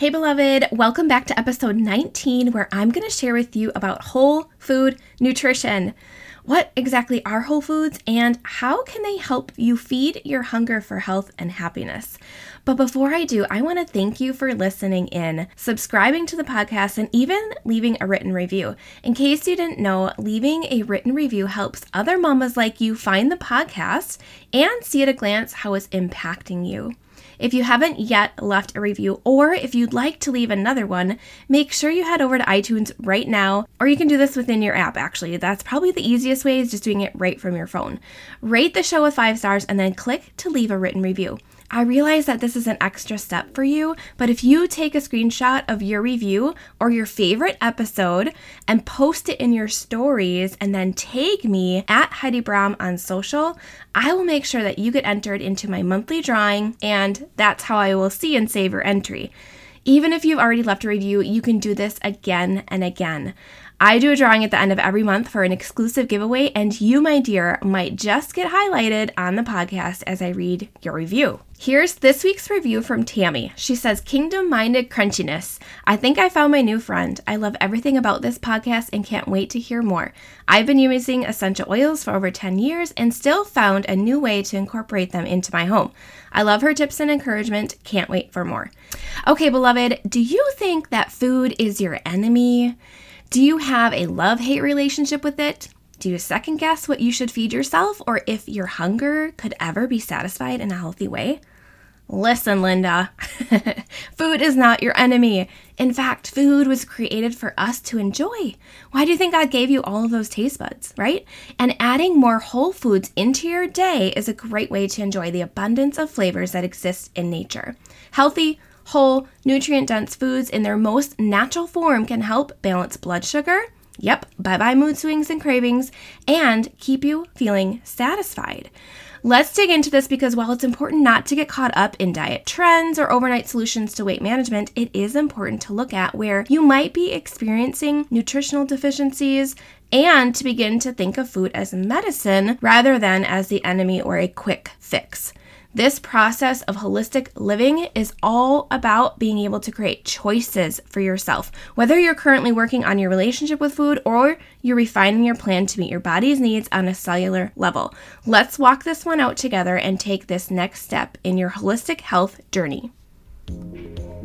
Hey, beloved, welcome back to episode 19, where I'm going to share with you about whole food nutrition. What exactly are whole foods and how can they help you feed your hunger for health and happiness? But before I do, I want to thank you for listening in, subscribing to the podcast, and even leaving a written review. In case you didn't know, leaving a written review helps other mamas like you find the podcast and see at a glance how it's impacting you. If you haven't yet left a review, or if you'd like to leave another one, make sure you head over to iTunes right now, or you can do this within your app actually. That's probably the easiest way is just doing it right from your phone. Rate the show with five stars and then click to leave a written review. I realize that this is an extra step for you, but if you take a screenshot of your review or your favorite episode and post it in your stories and then tag me at Heidi Brom on social, I will make sure that you get entered into my monthly drawing, and that's how I will see and save your entry. Even if you've already left a review, you can do this again and again. I do a drawing at the end of every month for an exclusive giveaway, and you, my dear, might just get highlighted on the podcast as I read your review. Here's this week's review from Tammy. She says, Kingdom minded crunchiness. I think I found my new friend. I love everything about this podcast and can't wait to hear more. I've been using essential oils for over 10 years and still found a new way to incorporate them into my home. I love her tips and encouragement. Can't wait for more. Okay, beloved, do you think that food is your enemy? Do you have a love hate relationship with it? Do you second guess what you should feed yourself or if your hunger could ever be satisfied in a healthy way? Listen, Linda, food is not your enemy. In fact, food was created for us to enjoy. Why do you think God gave you all of those taste buds, right? And adding more whole foods into your day is a great way to enjoy the abundance of flavors that exist in nature. Healthy, whole, nutrient dense foods in their most natural form can help balance blood sugar. Yep, bye bye mood swings and cravings, and keep you feeling satisfied. Let's dig into this because while it's important not to get caught up in diet trends or overnight solutions to weight management, it is important to look at where you might be experiencing nutritional deficiencies and to begin to think of food as medicine rather than as the enemy or a quick fix. This process of holistic living is all about being able to create choices for yourself. Whether you're currently working on your relationship with food or you're refining your plan to meet your body's needs on a cellular level. Let's walk this one out together and take this next step in your holistic health journey.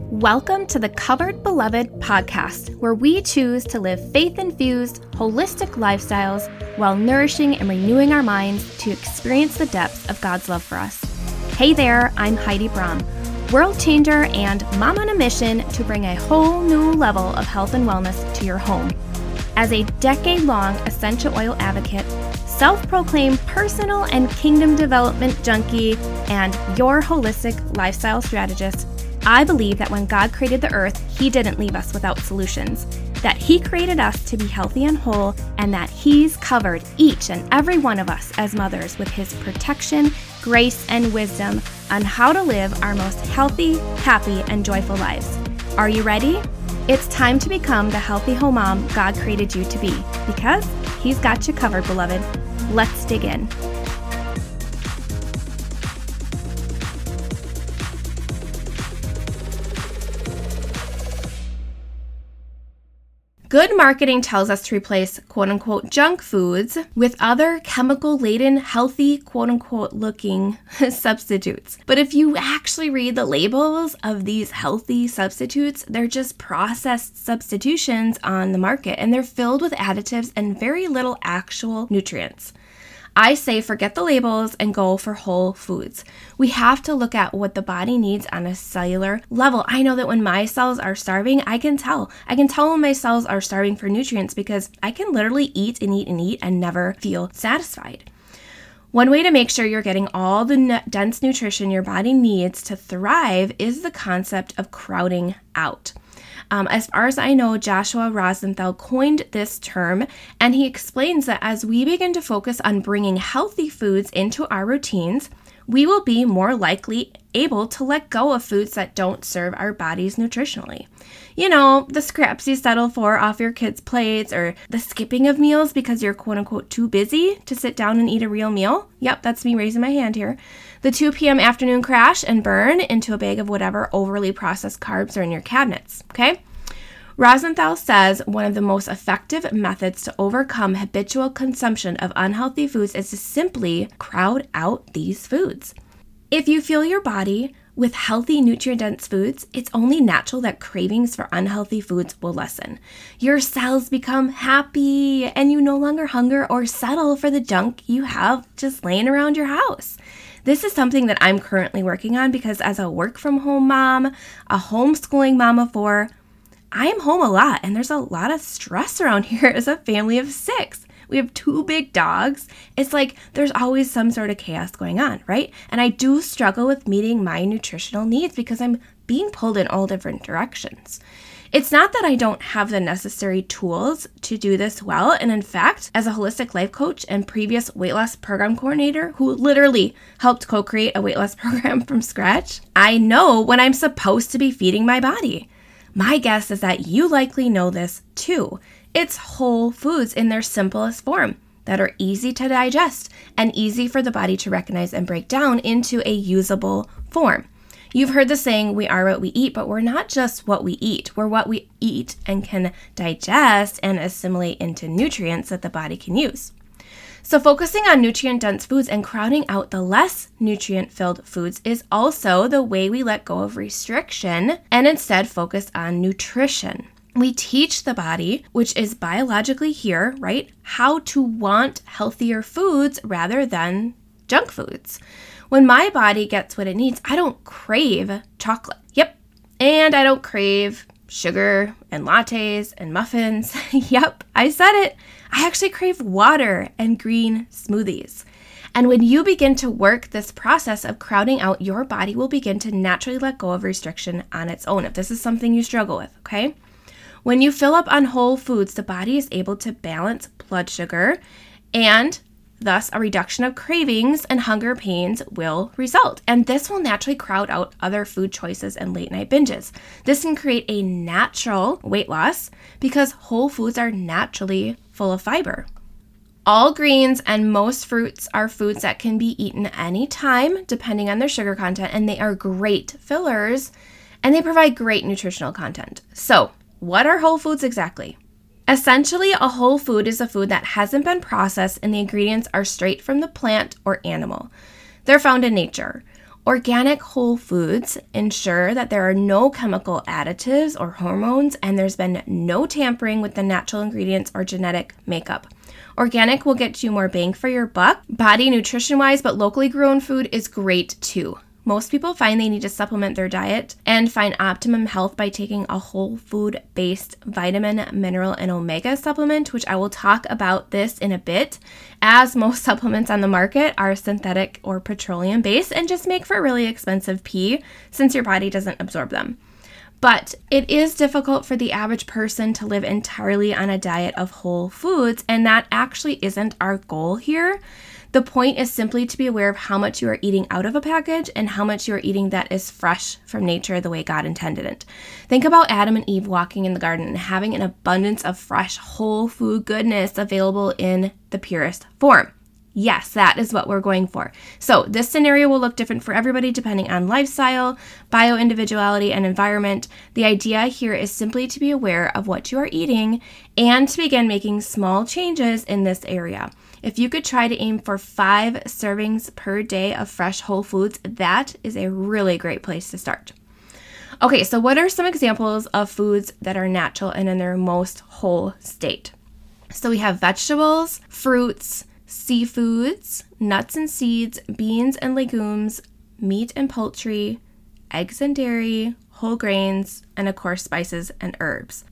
Welcome to the Covered Beloved podcast, where we choose to live faith infused, holistic lifestyles while nourishing and renewing our minds to experience the depths of God's love for us. Hey there, I'm Heidi Brom, world changer and mom on a mission to bring a whole new level of health and wellness to your home. As a decade long essential oil advocate, self proclaimed personal and kingdom development junkie, and your holistic lifestyle strategist, I believe that when God created the earth, He didn't leave us without solutions. That He created us to be healthy and whole, and that He's covered each and every one of us as mothers with His protection grace, and wisdom on how to live our most healthy, happy, and joyful lives. Are you ready? It's time to become the healthy home mom God created you to be because He's got you covered, beloved. Let's dig in. Good marketing tells us to replace quote unquote junk foods with other chemical laden, healthy, quote unquote looking substitutes. But if you actually read the labels of these healthy substitutes, they're just processed substitutions on the market and they're filled with additives and very little actual nutrients. I say forget the labels and go for whole foods. We have to look at what the body needs on a cellular level. I know that when my cells are starving, I can tell. I can tell when my cells are starving for nutrients because I can literally eat and eat and eat and never feel satisfied. One way to make sure you're getting all the dense nutrition your body needs to thrive is the concept of crowding out. Um, as far as I know, Joshua Rosenthal coined this term, and he explains that as we begin to focus on bringing healthy foods into our routines, we will be more likely able to let go of foods that don't serve our bodies nutritionally. You know, the scraps you settle for off your kids' plates, or the skipping of meals because you're quote unquote too busy to sit down and eat a real meal. Yep, that's me raising my hand here the 2 p.m. afternoon crash and burn into a bag of whatever overly processed carbs are in your cabinets. Okay? Rosenthal says one of the most effective methods to overcome habitual consumption of unhealthy foods is to simply crowd out these foods. If you fuel your body with healthy, nutrient dense foods, it's only natural that cravings for unhealthy foods will lessen. Your cells become happy and you no longer hunger or settle for the junk you have just laying around your house. This is something that I'm currently working on because as a work from home mom, a homeschooling mom of four, I am home a lot and there's a lot of stress around here as a family of six. We have two big dogs. It's like there's always some sort of chaos going on, right? And I do struggle with meeting my nutritional needs because I'm being pulled in all different directions. It's not that I don't have the necessary tools to do this well. And in fact, as a holistic life coach and previous weight loss program coordinator who literally helped co create a weight loss program from scratch, I know when I'm supposed to be feeding my body. My guess is that you likely know this too. It's whole foods in their simplest form that are easy to digest and easy for the body to recognize and break down into a usable form. You've heard the saying, we are what we eat, but we're not just what we eat. We're what we eat and can digest and assimilate into nutrients that the body can use. So, focusing on nutrient dense foods and crowding out the less nutrient filled foods is also the way we let go of restriction and instead focus on nutrition. We teach the body, which is biologically here, right, how to want healthier foods rather than junk foods. When my body gets what it needs, I don't crave chocolate. Yep. And I don't crave sugar and lattes and muffins. yep, I said it. I actually crave water and green smoothies. And when you begin to work this process of crowding out, your body will begin to naturally let go of restriction on its own if this is something you struggle with, okay? When you fill up on whole foods, the body is able to balance blood sugar and Thus, a reduction of cravings and hunger pains will result. And this will naturally crowd out other food choices and late night binges. This can create a natural weight loss because whole foods are naturally full of fiber. All greens and most fruits are foods that can be eaten anytime, depending on their sugar content, and they are great fillers and they provide great nutritional content. So, what are whole foods exactly? Essentially, a whole food is a food that hasn't been processed and the ingredients are straight from the plant or animal. They're found in nature. Organic whole foods ensure that there are no chemical additives or hormones and there's been no tampering with the natural ingredients or genetic makeup. Organic will get you more bang for your buck, body nutrition wise, but locally grown food is great too. Most people find they need to supplement their diet and find optimum health by taking a whole food based vitamin, mineral, and omega supplement, which I will talk about this in a bit, as most supplements on the market are synthetic or petroleum based and just make for really expensive pee since your body doesn't absorb them. But it is difficult for the average person to live entirely on a diet of whole foods, and that actually isn't our goal here. The point is simply to be aware of how much you are eating out of a package and how much you are eating that is fresh from nature the way God intended it. Think about Adam and Eve walking in the garden and having an abundance of fresh, whole food goodness available in the purest form. Yes, that is what we're going for. So, this scenario will look different for everybody depending on lifestyle, bio individuality, and environment. The idea here is simply to be aware of what you are eating and to begin making small changes in this area. If you could try to aim for five servings per day of fresh whole foods, that is a really great place to start. Okay, so what are some examples of foods that are natural and in their most whole state? So we have vegetables, fruits, seafoods, nuts and seeds, beans and legumes, meat and poultry, eggs and dairy, whole grains, and of course, spices and herbs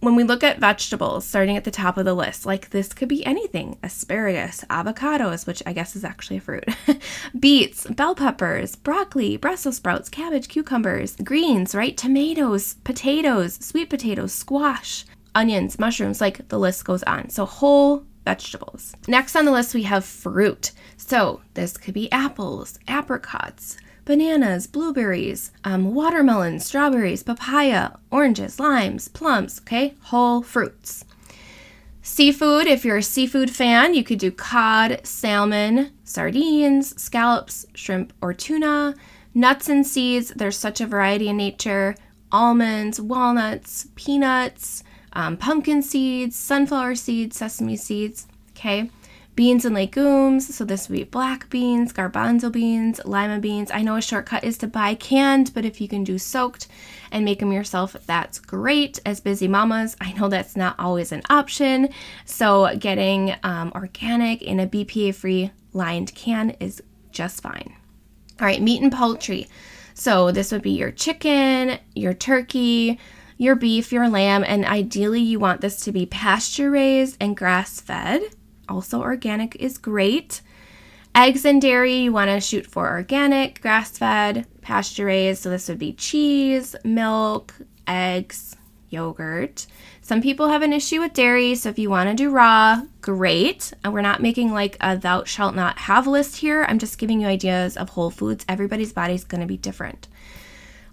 when we look at vegetables, starting at the top of the list, like this could be anything asparagus, avocados, which I guess is actually a fruit, beets, bell peppers, broccoli, Brussels sprouts, cabbage, cucumbers, greens, right? Tomatoes, potatoes, sweet potatoes, squash, onions, mushrooms, like the list goes on. So, whole vegetables. Next on the list, we have fruit. So, this could be apples, apricots bananas, blueberries, um, watermelons, strawberries, papaya, oranges, limes, plums, okay? Whole fruits. Seafood, if you're a seafood fan, you could do cod, salmon, sardines, scallops, shrimp, or tuna. Nuts and seeds, there's such a variety in nature almonds, walnuts, peanuts, um, pumpkin seeds, sunflower seeds, sesame seeds. Okay. Beans and legumes, so this would be black beans, garbanzo beans, lima beans. I know a shortcut is to buy canned, but if you can do soaked and make them yourself, that's great. As busy mamas, I know that's not always an option. So getting um, organic in a BPA free lined can is just fine. All right, meat and poultry. So this would be your chicken, your turkey, your beef, your lamb, and ideally you want this to be pasture raised and grass fed. Also, organic is great. Eggs and dairy, you want to shoot for organic, grass fed, pasture raised. So, this would be cheese, milk, eggs, yogurt. Some people have an issue with dairy, so if you want to do raw, great. And we're not making like a thou shalt not have list here. I'm just giving you ideas of whole foods. Everybody's body is going to be different.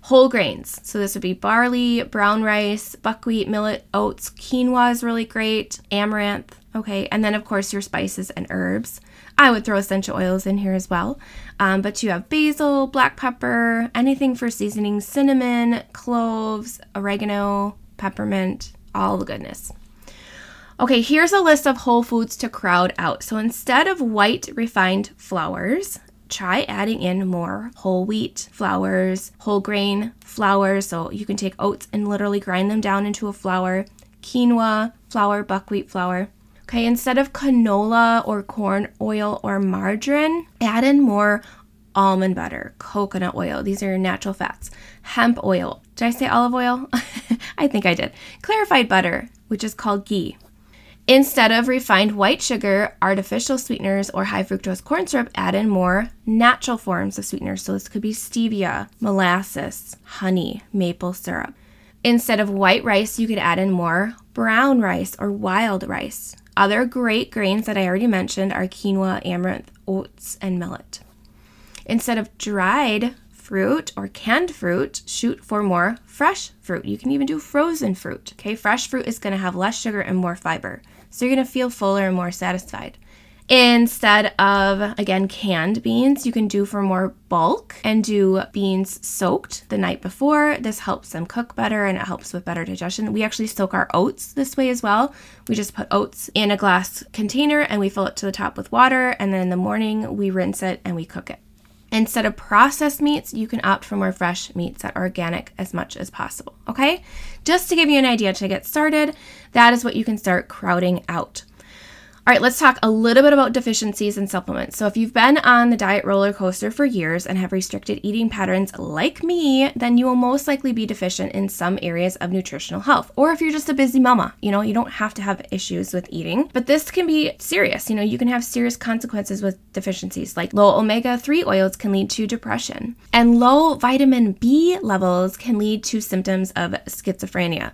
Whole grains. So this would be barley, brown rice, buckwheat, millet, oats, quinoa is really great, amaranth, okay, and then of course your spices and herbs. I would throw essential oils in here as well. Um, but you have basil, black pepper, anything for seasoning, cinnamon, cloves, oregano, peppermint, all the goodness. Okay, here's a list of whole foods to crowd out. So instead of white refined flours, try adding in more whole wheat flours, whole grain flours. So you can take oats and literally grind them down into a flour, quinoa flour, buckwheat flour. Okay, instead of canola or corn oil or margarine, add in more almond butter, coconut oil. These are natural fats. Hemp oil. Did I say olive oil? I think I did. Clarified butter, which is called ghee. Instead of refined white sugar, artificial sweeteners, or high fructose corn syrup, add in more natural forms of sweeteners. So this could be stevia, molasses, honey, maple syrup. Instead of white rice, you could add in more brown rice or wild rice. Other great grains that I already mentioned are quinoa, amaranth, oats, and millet. Instead of dried fruit or canned fruit, shoot for more fresh fruit. You can even do frozen fruit. Okay, fresh fruit is going to have less sugar and more fiber. So you're going to feel fuller and more satisfied. Instead of, again, canned beans, you can do for more bulk and do beans soaked the night before. This helps them cook better and it helps with better digestion. We actually soak our oats this way as well. We just put oats in a glass container and we fill it to the top with water. And then in the morning, we rinse it and we cook it. Instead of processed meats, you can opt for more fresh meats that are organic as much as possible. Okay? Just to give you an idea to get started, that is what you can start crowding out. All right, let's talk a little bit about deficiencies and supplements. So, if you've been on the diet roller coaster for years and have restricted eating patterns like me, then you will most likely be deficient in some areas of nutritional health. Or if you're just a busy mama, you know, you don't have to have issues with eating, but this can be serious. You know, you can have serious consequences with deficiencies, like low omega 3 oils can lead to depression, and low vitamin B levels can lead to symptoms of schizophrenia.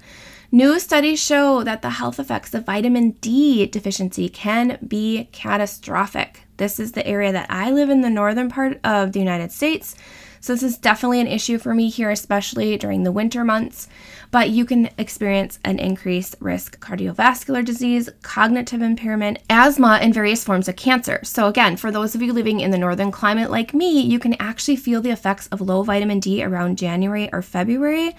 New studies show that the health effects of vitamin D deficiency can be catastrophic. This is the area that I live in, the northern part of the United States. So, this is definitely an issue for me here, especially during the winter months. But you can experience an increased risk cardiovascular disease, cognitive impairment, asthma, and various forms of cancer. So, again, for those of you living in the northern climate like me, you can actually feel the effects of low vitamin D around January or February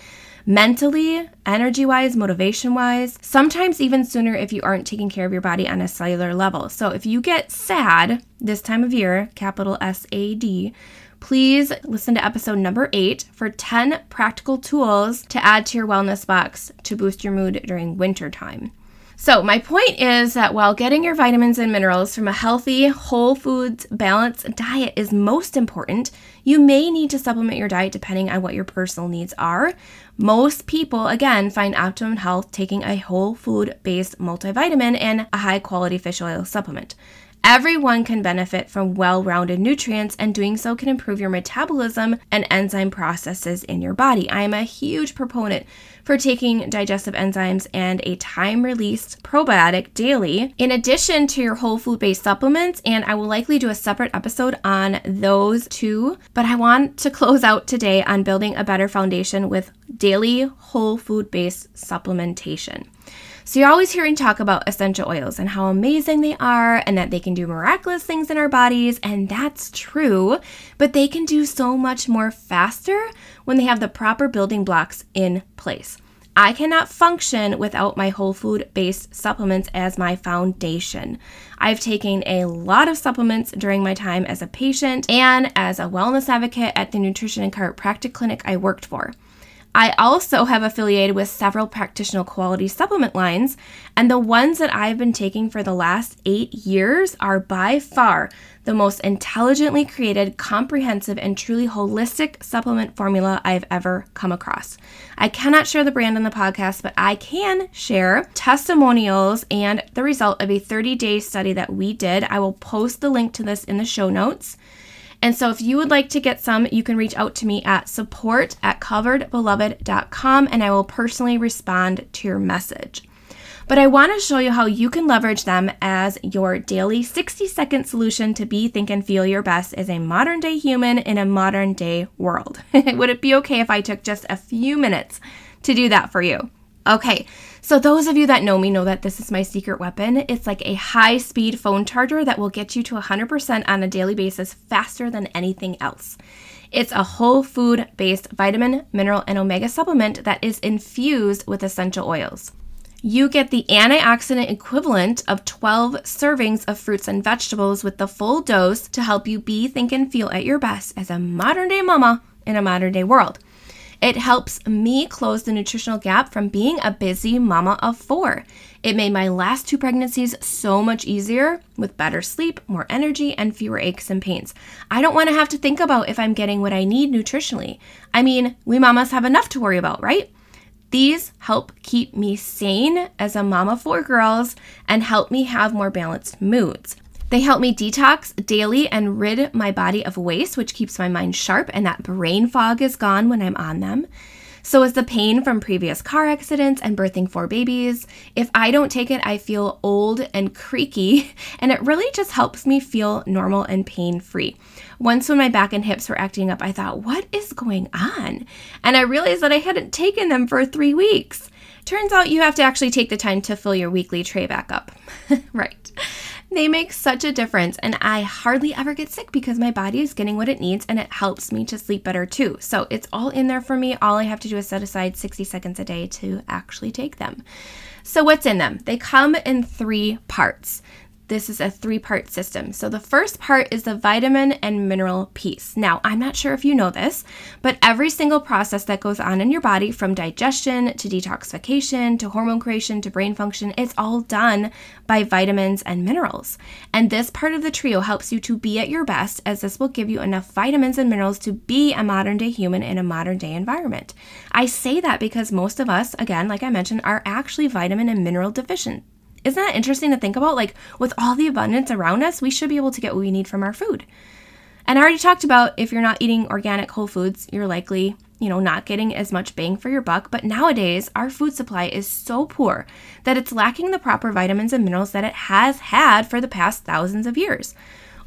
mentally, energy wise, motivation wise, sometimes even sooner if you aren't taking care of your body on a cellular level. So if you get sad this time of year, capital S A D, please listen to episode number eight for 10 practical tools to add to your wellness box to boost your mood during winter time. So, my point is that while getting your vitamins and minerals from a healthy, whole foods, balanced diet is most important, you may need to supplement your diet depending on what your personal needs are. Most people, again, find optimum health taking a whole food based multivitamin and a high quality fish oil supplement. Everyone can benefit from well rounded nutrients, and doing so can improve your metabolism and enzyme processes in your body. I am a huge proponent for taking digestive enzymes and a time released probiotic daily, in addition to your whole food based supplements. And I will likely do a separate episode on those too. But I want to close out today on building a better foundation with daily whole food based supplementation. So you're always hearing talk about essential oils and how amazing they are and that they can do miraculous things in our bodies, and that's true, but they can do so much more faster when they have the proper building blocks in place. I cannot function without my whole food based supplements as my foundation. I've taken a lot of supplements during my time as a patient and as a wellness advocate at the nutrition and chiropractic clinic I worked for. I also have affiliated with several practitioner quality supplement lines, and the ones that I've been taking for the last eight years are by far the most intelligently created, comprehensive, and truly holistic supplement formula I've ever come across. I cannot share the brand on the podcast, but I can share testimonials and the result of a 30 day study that we did. I will post the link to this in the show notes. And so if you would like to get some, you can reach out to me at support at coveredbeloved.com and I will personally respond to your message. But I want to show you how you can leverage them as your daily 60 second solution to be, think, and feel your best as a modern day human in a modern day world. would it be okay if I took just a few minutes to do that for you? Okay, so those of you that know me know that this is my secret weapon. It's like a high speed phone charger that will get you to 100% on a daily basis faster than anything else. It's a whole food based vitamin, mineral, and omega supplement that is infused with essential oils. You get the antioxidant equivalent of 12 servings of fruits and vegetables with the full dose to help you be, think, and feel at your best as a modern day mama in a modern day world. It helps me close the nutritional gap from being a busy mama of four. It made my last two pregnancies so much easier with better sleep, more energy, and fewer aches and pains. I don't want to have to think about if I'm getting what I need nutritionally. I mean, we mamas have enough to worry about, right? These help keep me sane as a mama of four girls and help me have more balanced moods. They help me detox daily and rid my body of waste, which keeps my mind sharp and that brain fog is gone when I'm on them. So is the pain from previous car accidents and birthing four babies. If I don't take it, I feel old and creaky, and it really just helps me feel normal and pain free. Once, when my back and hips were acting up, I thought, what is going on? And I realized that I hadn't taken them for three weeks. Turns out you have to actually take the time to fill your weekly tray back up. right. They make such a difference, and I hardly ever get sick because my body is getting what it needs and it helps me to sleep better too. So it's all in there for me. All I have to do is set aside 60 seconds a day to actually take them. So, what's in them? They come in three parts this is a three part system. So, the first part is the vitamin and mineral piece. Now, I'm not sure if you know this, but every single process that goes on in your body, from digestion to detoxification to hormone creation to brain function, it's all done by vitamins and minerals. And this part of the trio helps you to be at your best, as this will give you enough vitamins and minerals to be a modern day human in a modern day environment. I say that because most of us, again, like I mentioned, are actually vitamin and mineral deficient. Isn't that interesting to think about? Like, with all the abundance around us, we should be able to get what we need from our food. And I already talked about if you're not eating organic whole foods, you're likely, you know, not getting as much bang for your buck. But nowadays, our food supply is so poor that it's lacking the proper vitamins and minerals that it has had for the past thousands of years.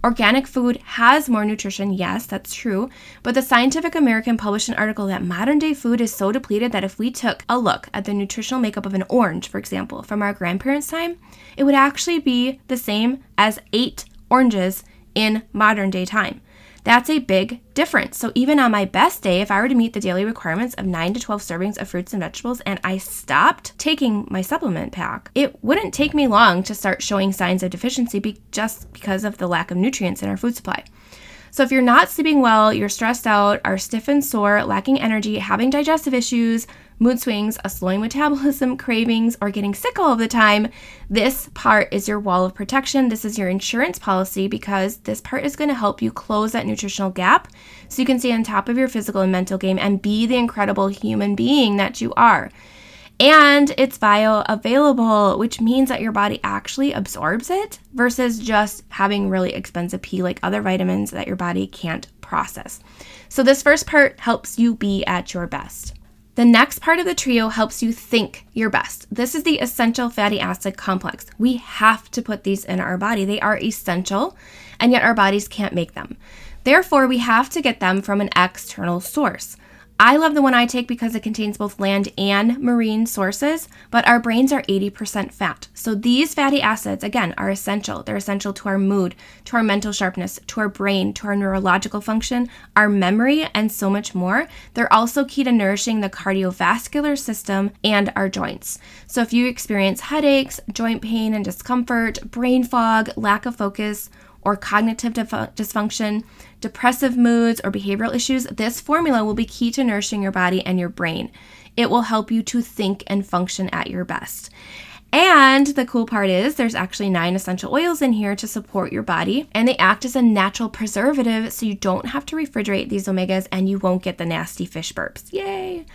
Organic food has more nutrition, yes, that's true, but the Scientific American published an article that modern day food is so depleted that if we took a look at the nutritional makeup of an orange, for example, from our grandparents' time, it would actually be the same as eight oranges in modern day time. That's a big difference. So, even on my best day, if I were to meet the daily requirements of 9 to 12 servings of fruits and vegetables and I stopped taking my supplement pack, it wouldn't take me long to start showing signs of deficiency be- just because of the lack of nutrients in our food supply. So, if you're not sleeping well, you're stressed out, are stiff and sore, lacking energy, having digestive issues, mood swings, a slowing metabolism, cravings, or getting sick all of the time, this part is your wall of protection. This is your insurance policy because this part is going to help you close that nutritional gap so you can stay on top of your physical and mental game and be the incredible human being that you are. And it's bioavailable, which means that your body actually absorbs it versus just having really expensive pee like other vitamins that your body can't process. So, this first part helps you be at your best. The next part of the trio helps you think your best. This is the essential fatty acid complex. We have to put these in our body. They are essential, and yet our bodies can't make them. Therefore, we have to get them from an external source. I love the one I take because it contains both land and marine sources, but our brains are 80% fat. So these fatty acids, again, are essential. They're essential to our mood, to our mental sharpness, to our brain, to our neurological function, our memory, and so much more. They're also key to nourishing the cardiovascular system and our joints. So if you experience headaches, joint pain and discomfort, brain fog, lack of focus, or cognitive dysfunction, depressive moods, or behavioral issues, this formula will be key to nourishing your body and your brain. It will help you to think and function at your best. And the cool part is there's actually nine essential oils in here to support your body, and they act as a natural preservative so you don't have to refrigerate these omegas and you won't get the nasty fish burps. Yay!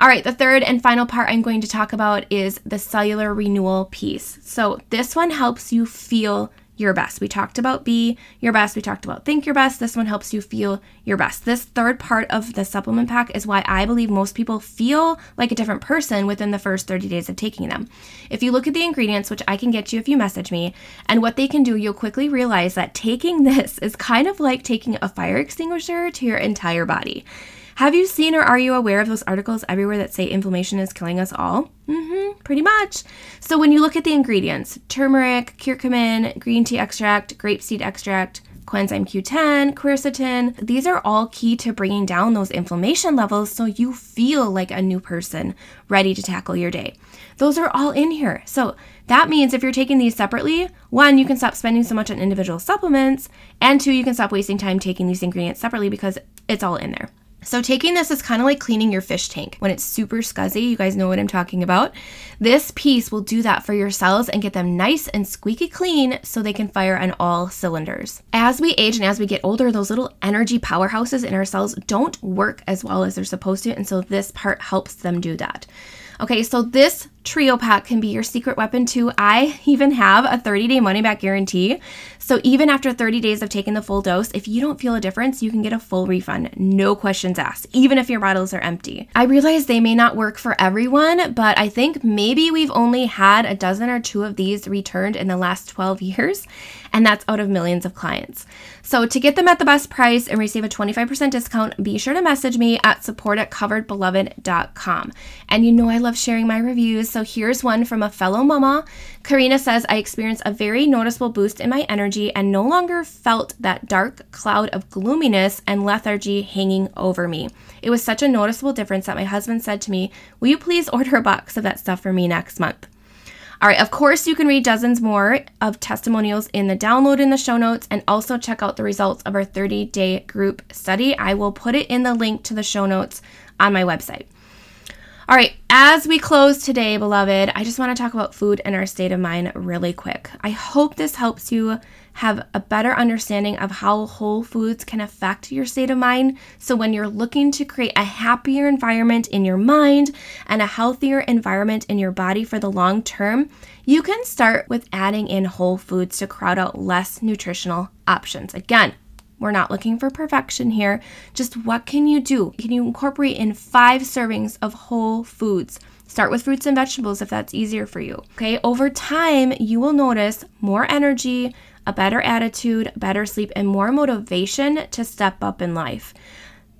All right, the third and final part I'm going to talk about is the cellular renewal piece. So, this one helps you feel your best. We talked about be your best. We talked about think your best. This one helps you feel your best. This third part of the supplement pack is why I believe most people feel like a different person within the first 30 days of taking them. If you look at the ingredients, which I can get you if you message me, and what they can do, you'll quickly realize that taking this is kind of like taking a fire extinguisher to your entire body. Have you seen or are you aware of those articles everywhere that say inflammation is killing us all? Mm-hmm, pretty much. So when you look at the ingredients, turmeric, curcumin, green tea extract, grapeseed extract, coenzyme Q10, quercetin, these are all key to bringing down those inflammation levels so you feel like a new person ready to tackle your day. Those are all in here. So that means if you're taking these separately, one, you can stop spending so much on individual supplements, and two, you can stop wasting time taking these ingredients separately because it's all in there. So, taking this is kind of like cleaning your fish tank when it's super scuzzy. You guys know what I'm talking about. This piece will do that for your cells and get them nice and squeaky clean so they can fire on all cylinders. As we age and as we get older, those little energy powerhouses in our cells don't work as well as they're supposed to. And so, this part helps them do that. Okay, so this trio pack can be your secret weapon too. I even have a 30 day money back guarantee. So even after 30 days of taking the full dose, if you don't feel a difference, you can get a full refund, no questions asked, even if your bottles are empty. I realize they may not work for everyone, but I think maybe we've only had a dozen or two of these returned in the last 12 years, and that's out of millions of clients. So to get them at the best price and receive a 25% discount, be sure to message me at support at coveredbeloved.com. And you know I love sharing my reviews, so here's one from a fellow mama. Karina says, I experienced a very noticeable boost in my energy and no longer felt that dark cloud of gloominess and lethargy hanging over me. It was such a noticeable difference that my husband said to me, Will you please order a box of that stuff for me next month? All right, of course, you can read dozens more of testimonials in the download in the show notes and also check out the results of our 30 day group study. I will put it in the link to the show notes on my website. All right, as we close today, beloved, I just want to talk about food and our state of mind really quick. I hope this helps you have a better understanding of how whole foods can affect your state of mind. So, when you're looking to create a happier environment in your mind and a healthier environment in your body for the long term, you can start with adding in whole foods to crowd out less nutritional options. Again, we're not looking for perfection here. Just what can you do? Can you incorporate in five servings of whole foods? Start with fruits and vegetables if that's easier for you. Okay, over time, you will notice more energy, a better attitude, better sleep, and more motivation to step up in life.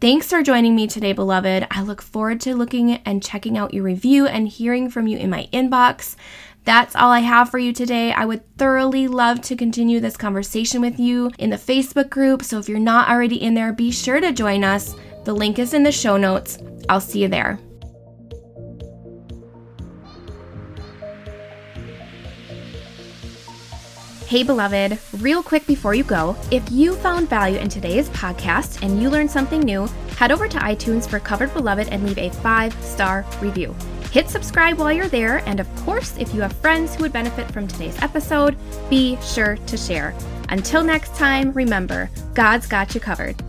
Thanks for joining me today, beloved. I look forward to looking and checking out your review and hearing from you in my inbox. That's all I have for you today. I would thoroughly love to continue this conversation with you in the Facebook group. So if you're not already in there, be sure to join us. The link is in the show notes. I'll see you there. Hey, beloved, real quick before you go, if you found value in today's podcast and you learned something new, head over to iTunes for Covered Beloved and leave a five star review. Hit subscribe while you're there, and of course, if you have friends who would benefit from today's episode, be sure to share. Until next time, remember, God's got you covered.